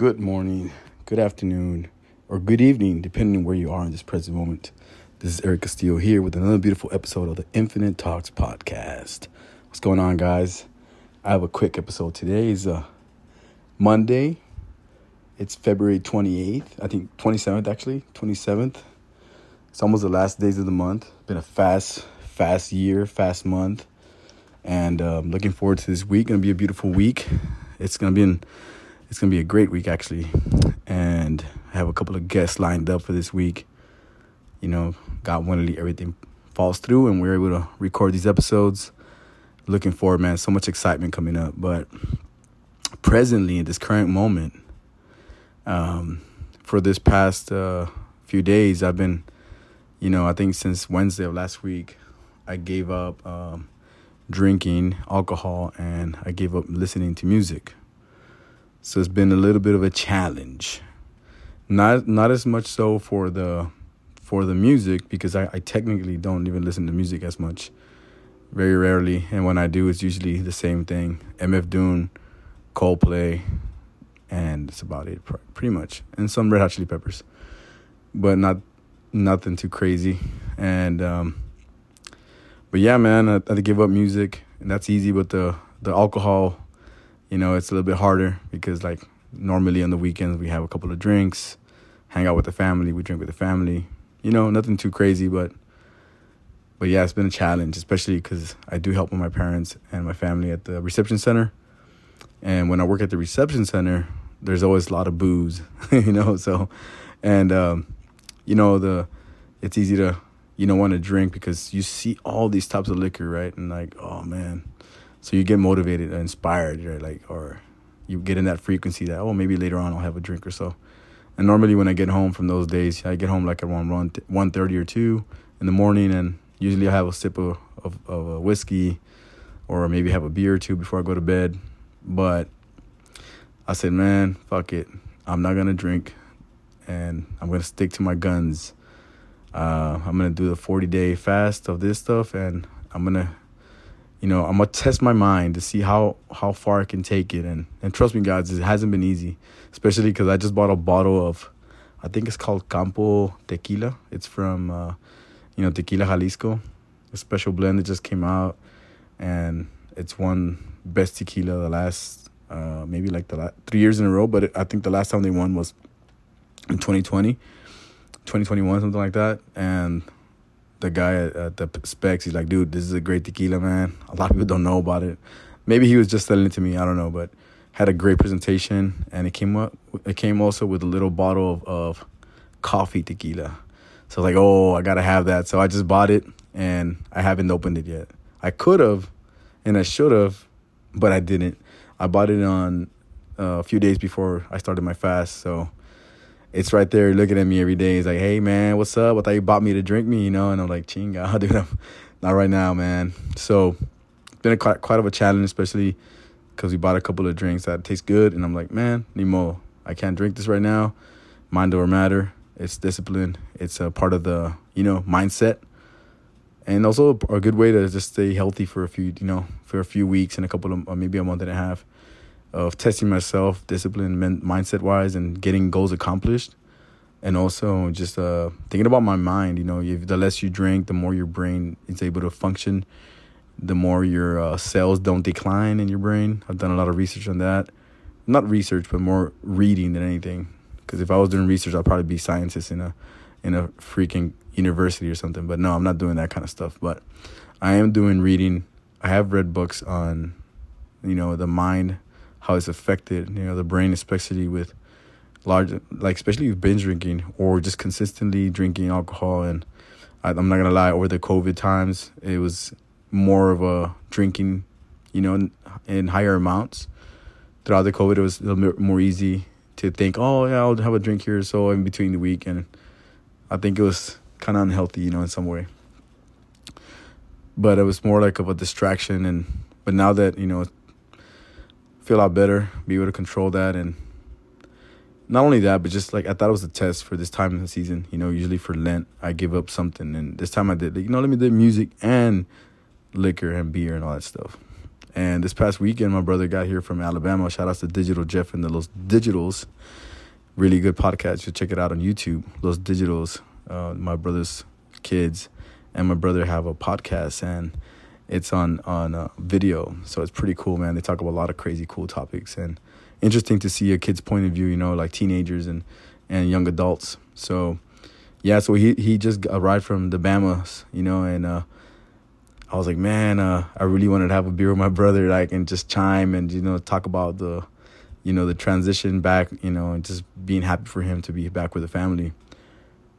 good morning, good afternoon, or good evening, depending where you are in this present moment. This is Eric Castillo here with another beautiful episode of the Infinite Talks podcast. What's going on, guys? I have a quick episode today. Is uh, Monday. It's February 28th, I think 27th actually, 27th. It's almost the last days of the month. Been a fast, fast year, fast month, and um, looking forward to this week. Gonna be a beautiful week. It's gonna be an it's going to be a great week, actually. And I have a couple of guests lined up for this week. You know, God willing, everything falls through and we're able to record these episodes. Looking forward, man. So much excitement coming up. But presently, in this current moment, um, for this past uh, few days, I've been, you know, I think since Wednesday of last week, I gave up um, drinking alcohol and I gave up listening to music. So it's been a little bit of a challenge. Not not as much so for the for the music because I, I technically don't even listen to music as much. Very rarely. And when I do it's usually the same thing. MF Doom, Coldplay, and it's about it pretty much. And some Red Hot Chili Peppers. But not nothing too crazy. And um but yeah, man, I, I give up music and that's easy, but the the alcohol you know, it's a little bit harder because like normally on the weekends we have a couple of drinks, hang out with the family, we drink with the family. You know, nothing too crazy, but but yeah, it's been a challenge, especially because I do help with my parents and my family at the reception center. And when I work at the reception center, there's always a lot of booze, you know. So, and um, you know the, it's easy to you know want to drink because you see all these types of liquor, right? And like, oh man, so you get motivated and inspired, right? Like, or you get in that frequency that oh maybe later on I'll have a drink or so. And normally when I get home from those days, I get home like around one one thirty or two in the morning, and usually I have a sip of, of of a whiskey, or maybe have a beer or two before I go to bed. But I said, man, fuck it, I'm not gonna drink, and I'm gonna stick to my guns. Uh, I'm gonna do the 40 day fast of this stuff, and I'm gonna you know, I'm gonna test my mind to see how how far I can take it, and and trust me, guys, it hasn't been easy, especially because I just bought a bottle of, I think it's called Campo Tequila. It's from, uh, you know, Tequila Jalisco, a special blend that just came out, and it's won best tequila the last uh, maybe like the last three years in a row, but it, I think the last time they won was in 2020, 2021, something like that, and the guy at, at, the Spec's, he's like, dude, this is a great tequila, man. A lot of people don't know about it. Maybe he was just selling it to me. I don't know, but had a great presentation, and it came up. It came also with a little bottle of, of coffee tequila. So I was like, oh, I gotta have that. So I just bought it, and I haven't opened it yet. I could have, and I should have, but I didn't. I bought it on uh, a few days before I started my fast, so it's right there looking at me every day. He's like, hey, man, what's up? I thought you bought me to drink me, you know? And I'm like, chinga, dude, I'm not right now, man. So it's been a, quite, quite of a challenge, especially because we bought a couple of drinks that taste good. And I'm like, man, Nemo, I can't drink this right now. Mind over matter. It's discipline. It's a part of the, you know, mindset. And also a good way to just stay healthy for a few, you know, for a few weeks and a couple of, maybe a month and a half of testing myself, discipline, men- mindset wise, and getting goals accomplished. And also just uh, thinking about my mind. You know, if the less you drink, the more your brain is able to function. The more your uh, cells don't decline in your brain. I've done a lot of research on that. Not research, but more reading than anything. Because if I was doing research, I'd probably be scientist in a in a freaking university or something. But no, I'm not doing that kind of stuff. But I am doing reading. I have read books on, you know, the mind how it's affected, you know, the brain, especially with large, like especially with binge drinking or just consistently drinking alcohol. And I, I'm not gonna lie, over the COVID times, it was more of a drinking, you know, in, in higher amounts. Throughout the COVID, it was a little bit more easy to think, oh yeah, I'll have a drink here so in between the week, and I think it was kind of unhealthy, you know, in some way. But it was more like of a distraction, and but now that you know feel a lot better, be able to control that, and not only that, but just like I thought it was a test for this time of the season. You know, usually for Lent, I give up something, and this time I did. You know, let me do music and liquor and beer and all that stuff. And this past weekend, my brother got here from Alabama. Shout out to Digital Jeff and the Los Digitals. Really good podcast. You check it out on YouTube. Los Digitals, uh, my brother's kids, and my brother have a podcast, and it's on on uh, video. So it's pretty cool, man. They talk about a lot of crazy, cool topics, and interesting to see a kid's point of view. You know, like teenagers and and young adults. So yeah, so he he just arrived from the Bamas, you know, and uh, I was like, man, uh, I really wanted to have a beer with my brother, like, and just chime and you know talk about the, you know, the transition back, you know, and just being happy for him to be back with the family,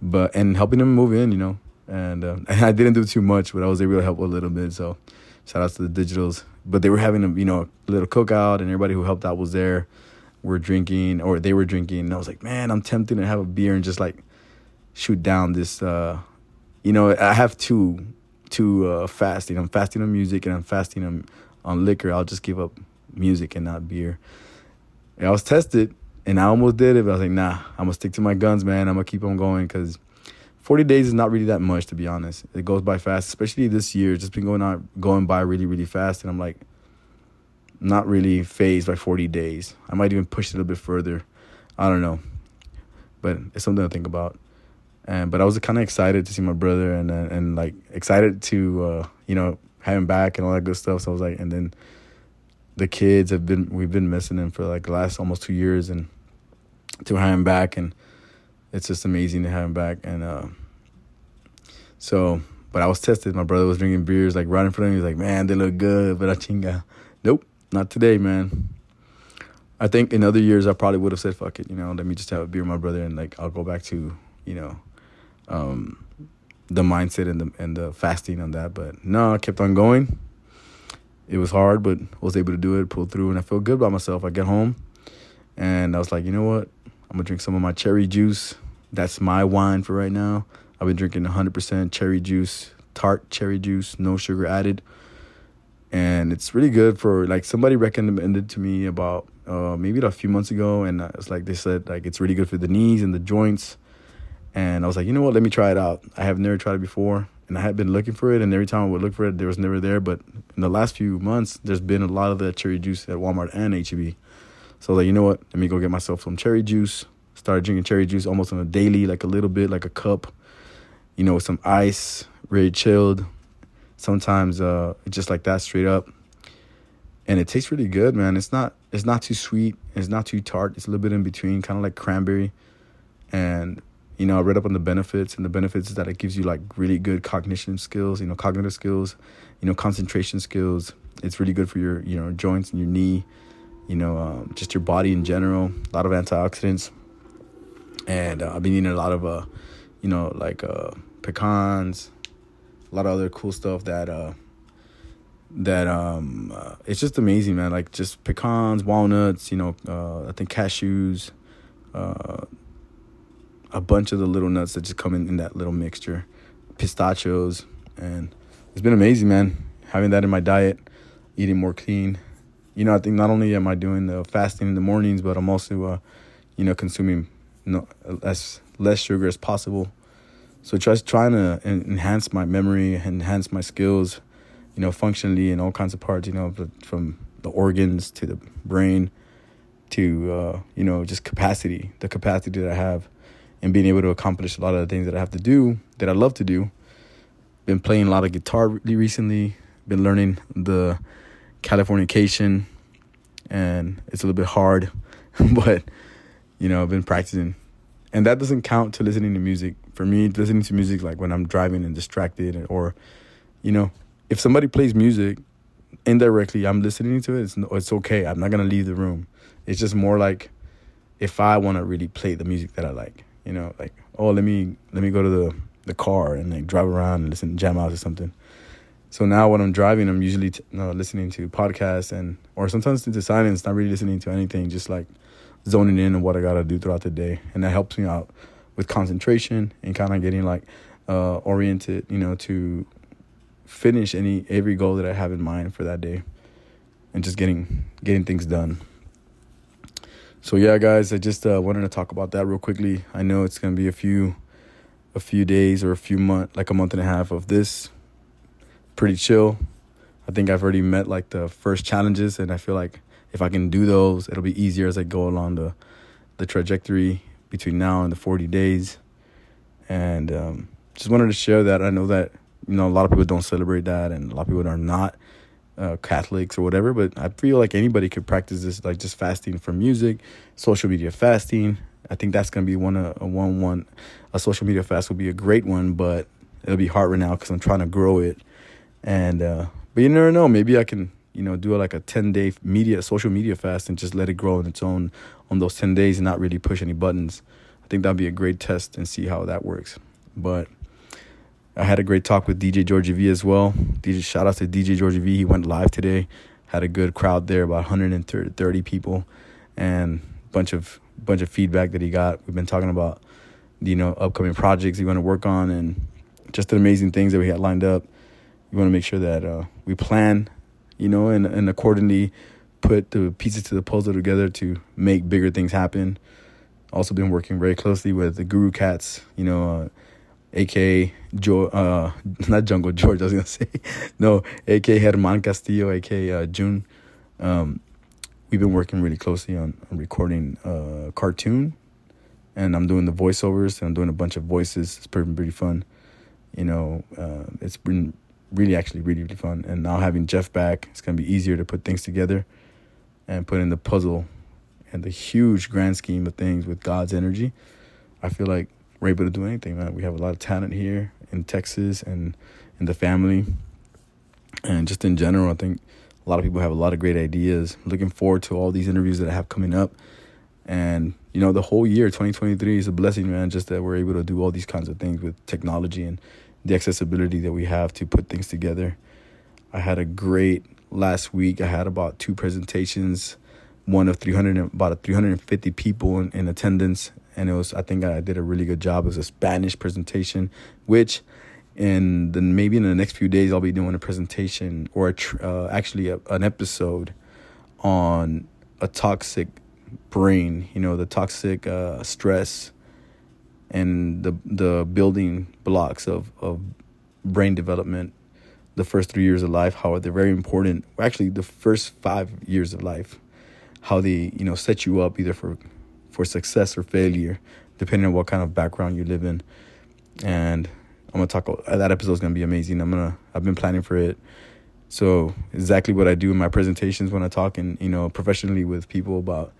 but and helping him move in, you know, and, uh, I didn't do too much, but I was able to help a little bit. So, shout out to the digitals. But they were having a you know a little cookout, and everybody who helped out was there. We're drinking, or they were drinking, and I was like, man, I'm tempted to have a beer and just like shoot down this. uh You know, I have two to uh, fasting. I'm fasting on music and I'm fasting on, on liquor. I'll just give up music and not beer. And I was tested and I almost did it, but I was like, nah, I'm gonna stick to my guns, man. I'm gonna keep on going because 40 days is not really that much, to be honest. It goes by fast, especially this year. It's just been going on, going by really, really fast, and I'm like, not really phased by 40 days. I might even push it a little bit further. I don't know, but it's something to think about and but I was kind of excited to see my brother and and, and like excited to uh, you know have him back and all that good stuff. So I was like, and then the kids have been we've been missing him for like the last almost two years, and to have him back and it's just amazing to have him back and uh, so. But I was tested. My brother was drinking beers like right in front of me. He's like, "Man, they look good," but I chinga. Nope, not today, man. I think in other years I probably would have said, "Fuck it," you know, let me just have a beer with my brother and like I'll go back to, you know, um, the mindset and the and the fasting on that. But no, I kept on going. It was hard, but I was able to do it, pull through, and I feel good about myself. I get home, and I was like, you know what? I'm gonna drink some of my cherry juice. That's my wine for right now. I've been drinking 100% cherry juice, tart cherry juice, no sugar added, and it's really good for like somebody recommended to me about uh, maybe a few months ago, and it's like they said like it's really good for the knees and the joints and I was like, you know what? Let me try it out. I have never tried it before, and I had been looking for it. And every time I would look for it, there was never there. But in the last few months, there's been a lot of that cherry juice at Walmart and HEB. So like, you know what? Let me go get myself some cherry juice. Started drinking cherry juice almost on a daily, like a little bit, like a cup. You know, with some ice, really chilled. Sometimes uh, just like that, straight up. And it tastes really good, man. It's not it's not too sweet. It's not too tart. It's a little bit in between, kind of like cranberry. And you know, I read up on the benefits, and the benefits is that it gives you like really good cognition skills, you know, cognitive skills, you know, concentration skills. It's really good for your, you know, joints and your knee, you know, um, just your body in general. A lot of antioxidants, and uh, I've been eating a lot of, uh, you know, like uh, pecans, a lot of other cool stuff that uh, that um, uh, it's just amazing, man. Like just pecans, walnuts, you know, uh, I think cashews. Uh, a bunch of the little nuts that just come in, in that little mixture, pistachios, and it's been amazing, man. Having that in my diet, eating more clean. You know, I think not only am I doing the fasting in the mornings, but I'm also, uh, you know, consuming no, less less sugar as possible. So just trying to enhance my memory, enhance my skills, you know, functionally in all kinds of parts. You know, from the organs to the brain to uh, you know just capacity, the capacity that I have and being able to accomplish a lot of the things that I have to do that I love to do. Been playing a lot of guitar recently. Been learning the Californication, and it's a little bit hard, but you know I've been practicing, and that doesn't count to listening to music. For me, listening to music like when I'm driving and distracted, or you know, if somebody plays music indirectly, I'm listening to it. It's it's okay. I'm not gonna leave the room. It's just more like if I want to really play the music that I like you know, like oh let me let me go to the the car and like drive around and listen jam out or something. So now when I'm driving, I'm usually t- uh, listening to podcasts and or sometimes into silence, not really listening to anything, just like zoning in on what I gotta do throughout the day, and that helps me out with concentration and kind of getting like uh, oriented, you know, to finish any every goal that I have in mind for that day, and just getting getting things done. So yeah, guys, I just uh, wanted to talk about that real quickly. I know it's gonna be a few, a few days or a few month, like a month and a half of this, pretty chill, I think I've already met like the first challenges, and I feel like if I can do those, it'll be easier as I go along the the trajectory between now and the 40 days. And um, just wanted to share that. I know that you know a lot of people don't celebrate that, and a lot of people are not uh, Catholics or whatever. But I feel like anybody could practice this, like just fasting from music, social media fasting. I think that's gonna be one a, a one one a social media fast will be a great one, but it'll be hard right now because I'm trying to grow it. And uh, but you never know. Maybe I can you know do like a 10 day media social media fast and just let it grow on its own on those 10 days and not really push any buttons. I think that'd be a great test and see how that works. But I had a great talk with DJ Georgie V as well. DJ shout out to DJ Georgie V. He went live today. Had a good crowd there, about 130 people, and bunch of bunch of feedback that he got. We've been talking about you know upcoming projects he want to work on and just the amazing things that we had lined up. We want to make sure that uh, we plan, you know, and and accordingly put the pieces to the puzzle together to make bigger things happen. Also been working very closely with the Guru Cats, you know. Uh, aka jo- uh, not Jungle George, I was gonna say. no, aka Herman Castillo, aka uh, June. Um, we've been working really closely on, on recording a cartoon, and I'm doing the voiceovers and I'm doing a bunch of voices. It's pretty pretty fun. You know, uh, it's been really actually really really fun. And now having Jeff back, it's gonna be easier to put things together and put in the puzzle and the huge grand scheme of things with God's energy. I feel like we're able to do anything, man. We have a lot of talent here in Texas and in the family. And just in general, I think a lot of people have a lot of great ideas. Looking forward to all these interviews that I have coming up. And, you know, the whole year, 2023, is a blessing, man, just that we're able to do all these kinds of things with technology and the accessibility that we have to put things together. I had a great last week. I had about two presentations, one of 300, about 350 people in, in attendance and it was I think I did a really good job. Was a Spanish presentation, which and then maybe in the next few days I'll be doing a presentation or a tr- uh, actually a, an episode on a toxic brain. You know the toxic uh, stress and the the building blocks of of brain development. The first three years of life, how they're very important. Actually, the first five years of life, how they you know set you up either for for success or failure, depending on what kind of background you live in. And I'm gonna talk. That episode is gonna be amazing. I'm gonna. I've been planning for it. So exactly what I do in my presentations when I talk and you know professionally with people about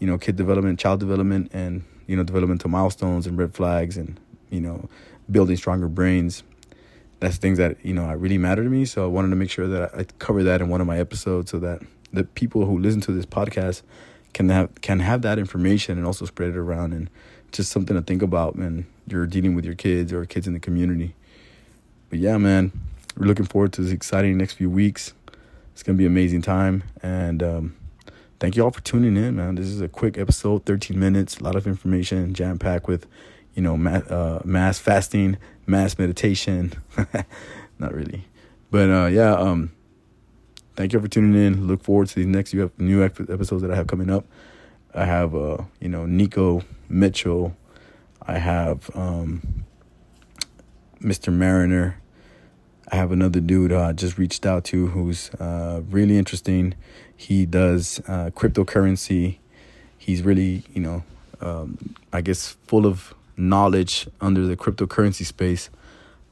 you know kid development, child development, and you know developmental milestones and red flags and you know building stronger brains. That's things that you know really matter to me. So I wanted to make sure that I cover that in one of my episodes so that the people who listen to this podcast can have can have that information and also spread it around and just something to think about when you're dealing with your kids or kids in the community. But yeah, man, we're looking forward to this exciting next few weeks. It's gonna be an amazing time, and um, thank you all for tuning in, man. This is a quick episode, 13 minutes, a lot of information, jam packed with, you know, mass, uh, mass fasting, mass meditation. Not really, but uh, yeah. Um, thank you for tuning in. Look forward to the next new episodes that I have coming up. I have, uh, you know, Nico Mitchell. I have um, Mr. Mariner. I have another dude uh, I just reached out to who's uh, really interesting. He does uh, cryptocurrency. He's really, you know, um, I guess full of knowledge under the cryptocurrency space.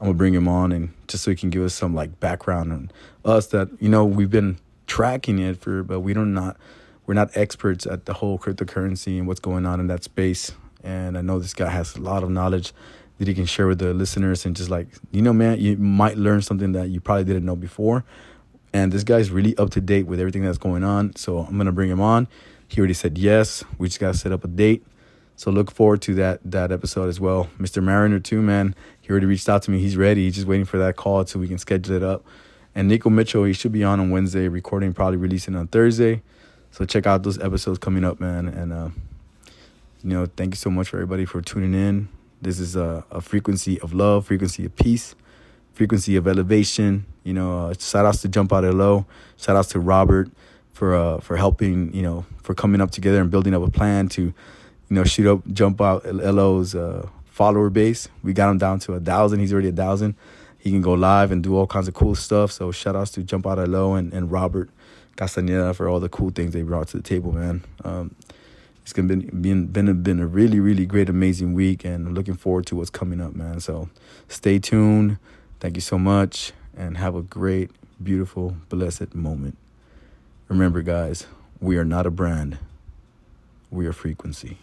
I'm gonna bring him on and just so he can give us some like background on us that you know we've been tracking it for, but we don't not we're not experts at the whole cryptocurrency and what's going on in that space. And I know this guy has a lot of knowledge that he can share with the listeners and just like you know, man, you might learn something that you probably didn't know before. And this guy's really up to date with everything that's going on. So I'm gonna bring him on. He already said yes. We just gotta set up a date. So look forward to that that episode as well. Mr. Mariner too, man. He already reached out to me. He's ready. He's just waiting for that call so we can schedule it up. And Nico Mitchell, he should be on on Wednesday, recording, probably releasing on Thursday. So check out those episodes coming up, man. And uh, you know, thank you so much for everybody for tuning in. This is a, a frequency of love, frequency of peace, frequency of elevation. You know, uh, shout outs to Jump Out of Low. Shout outs to Robert for uh, for helping. You know, for coming up together and building up a plan to you know, shoot up, jump out LO's uh, follower base. We got him down to a thousand. He's already a thousand. he can go live and do all kinds of cool stuff. So shout outs to Jump Out of Low and, and Robert Castaneda for all the cool things they brought to the table, man. Um, it's gonna be been been a, been a really really great amazing week, and looking forward to what's coming up, man. So stay tuned. Thank you so much, and have a great, beautiful, blessed moment. Remember, guys, we are not a brand. We are frequency.